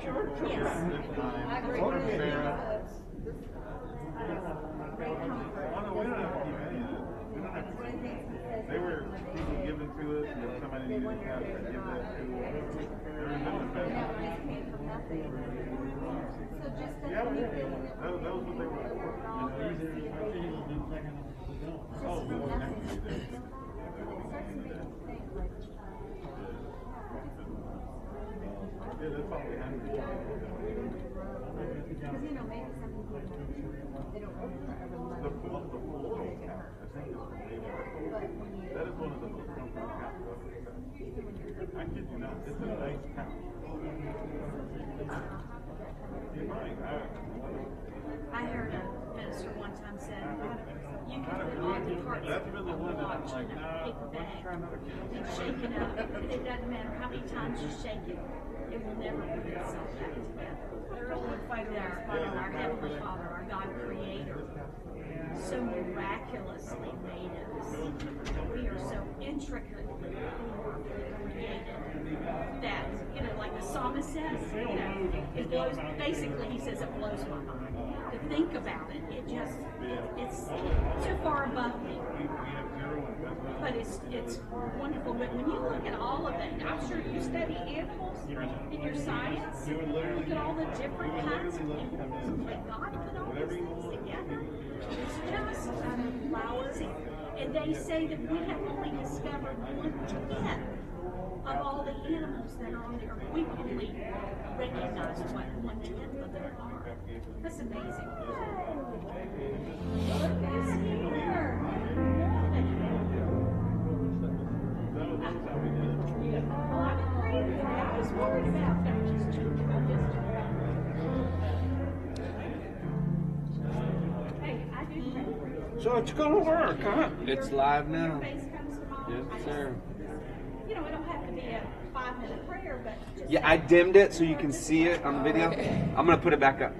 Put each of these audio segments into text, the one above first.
Yes. I agree. Sarah. Great comfort. We don't have to keep any of this. We don't have to. One of the things he says. They were people to us, and somebody needed to have to give that to us. didn't take care There was it. nothing They bad. always came from nothing. So just that Yeah, new that that, that was what they were for. we're all there, see it, they do. Oh, Just we from wouldn't nothing. to. It starts to make you I a heard a minister one time said, you can put all the parts of I'm watch in a big bag shake it up. It doesn't matter how many times you shake it, it will never put itself back together. Our, Father, our Heavenly Father, our God Creator, so miraculously made us. We are so intricately created that, you know, like the psalmist says, you know, it blows, basically he says it blows think about it, it just, it's too far above me. But it's it's wonderful. But when you look at all of it, I'm sure you study animals in your science. Literally- Look at all the different kinds of animals. But God put all these you things together. It's just flowers. And they say that we have only discovered one tenth of all the animals that are on the earth. We only recognize what one tenth of them are. That's amazing. Look who's here. That was, that's how we did it. Well, I'm afraid of that. I was worried about that. Hey, I do pray for you. So it's gonna work, huh? It's live Your now. face comes to. Yes, sir. You know, it don't have to be a five minute prayer, but just. Yeah, I dimmed it so you can see it on the video. I'm gonna put it back up.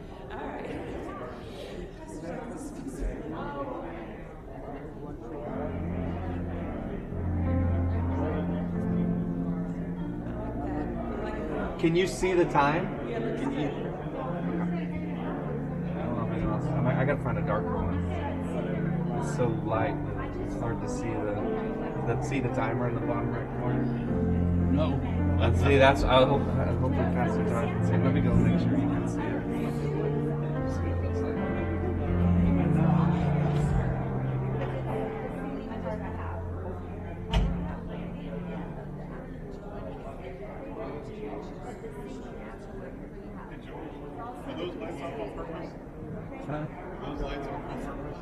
Can you see the time? Can you? I don't know if anyone else- I might- I gotta find a darker one. It's so light it's hard to see the. the see the timer in the bottom right corner. No. Let's see. That's. I hope. I hope we pass the time. Let me go make sure you can see it. Are those lights on purpose? Huh? Those lights on purpose?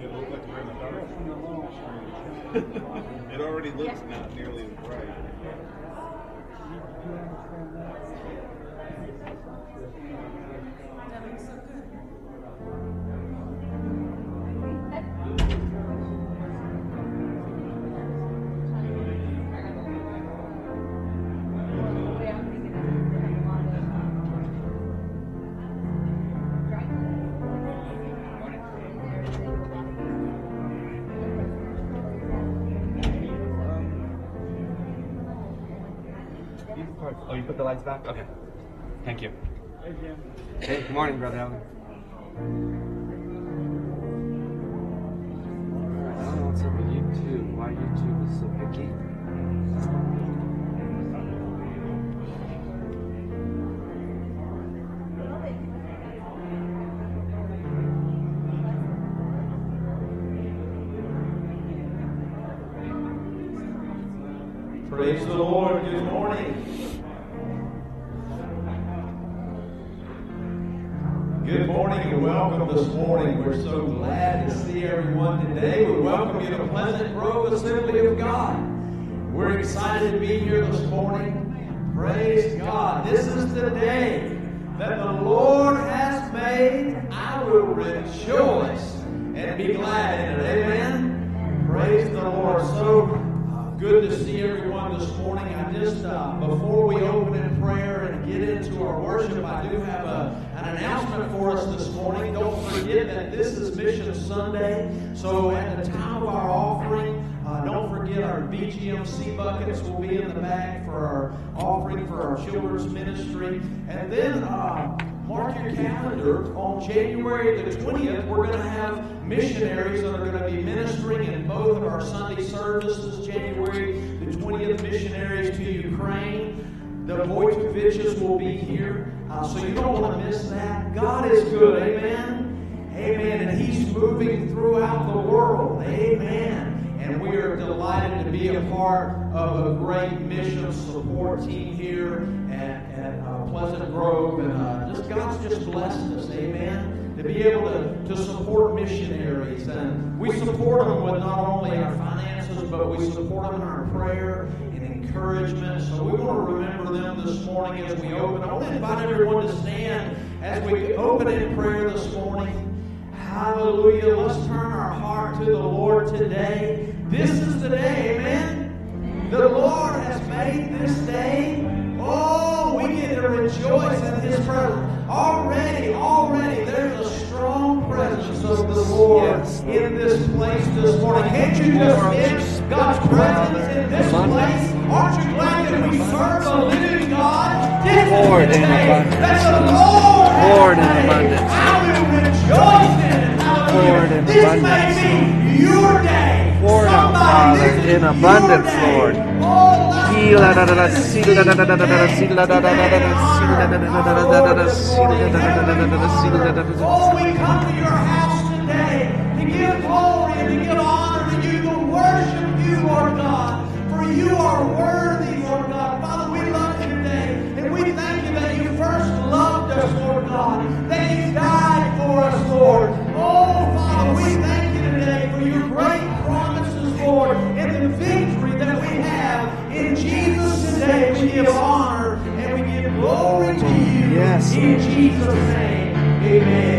Yeah, it looks like we're in the dark. It already looks not nearly as bright. You you put the lights back? Okay. Thank you. Hey, good morning, Brother Allen. I don't know what's up with YouTube. Why YouTube is so picky. Praise the Lord. Good morning. Welcome this morning. We're so glad to see everyone today. We welcome you to Pleasant Grove Assembly of God. We're excited to be here this morning. Praise God. This is the day that the Lord has made. I will rejoice and be glad in it. Amen. Praise the Lord. So Good to see everyone this morning. I just, uh, before we open in prayer get into our worship, I do have a, an announcement for us this morning. Don't forget that this is Mission Sunday. So at the time of our offering, uh, don't forget our BGMC buckets will be in the back for our offering for our children's ministry. And then, uh, mark your calendar on January the 20th, we're going to have missionaries that are going to be ministering in both of our Sunday services. January the 20th, missionaries to Ukraine. The Vojtoviches will be here, uh, so you don't want to miss that. God is good, amen? Amen. And He's moving throughout the world, amen. And we are delighted to be a part of a great mission support team here at, at uh, Pleasant Grove. And uh, just God's just blessed us, amen, to be able to, to support missionaries. And we support them with not only our finances, but we support them in our prayer encouragement. So we want to remember them this morning as we open. I want to invite everyone to stand as we open in prayer this morning. Hallelujah. Let's turn our heart to the Lord today. This is the day, amen. The Lord has made this day. Oh, we get to rejoice in His presence. Already, already, there's a strong presence of the Lord in this place this morning. Can't you just sense God's presence in this place? Aren't you glad that we serve the living God? This Lord is the day that the Lord, Lord in abundance. I will rejoice in it. Lord in this abundance. may be your day. Lord our Father in abundance, Lord. Oh, we come to your house today to give glory, to give honor to you, to worship you, Lord God. For you are worthy, Lord God. Father, we love you today. And we thank you that you first loved us, Lord God. That you died for us, Lord. Oh, Father, we thank you today for your great promises, Lord, and the victory that we have. In Jesus today, we give honor and we give glory to you. Yes. In Jesus' name, amen.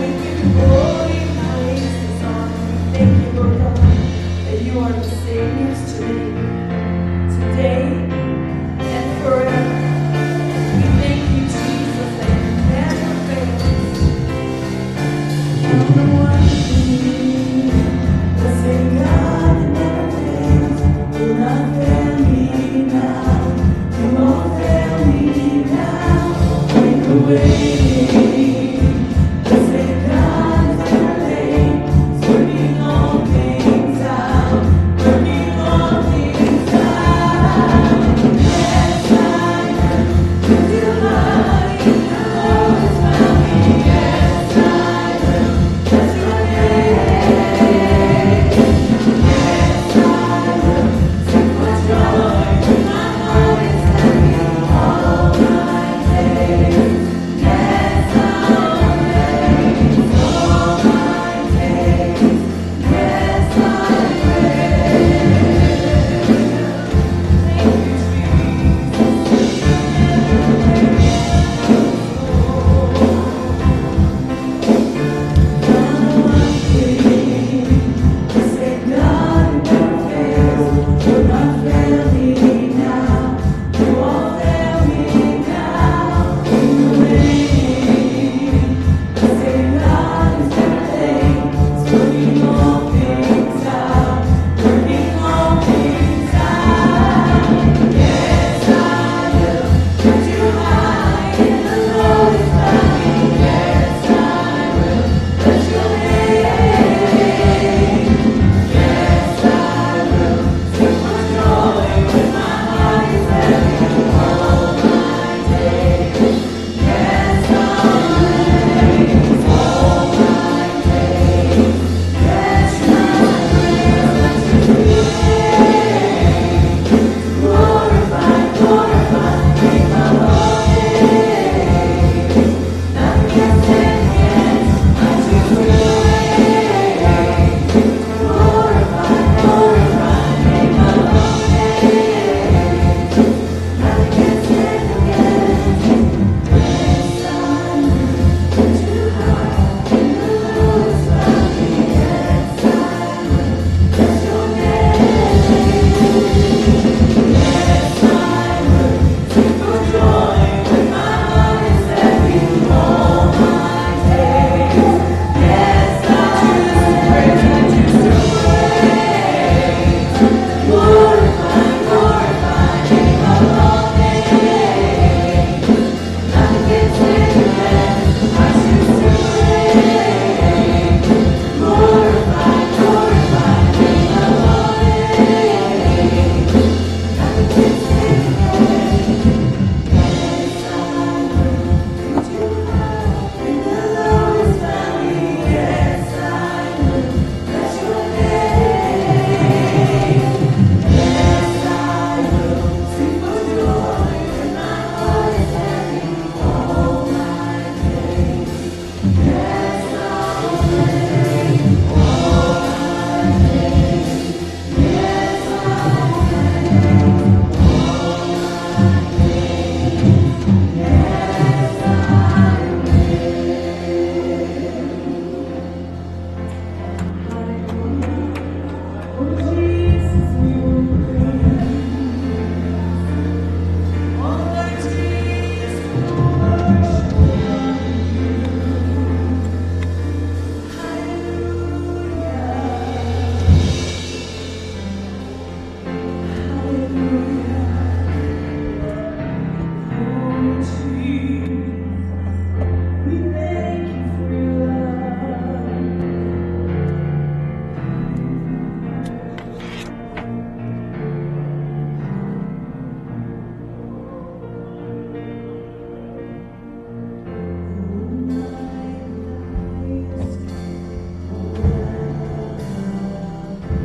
Lord.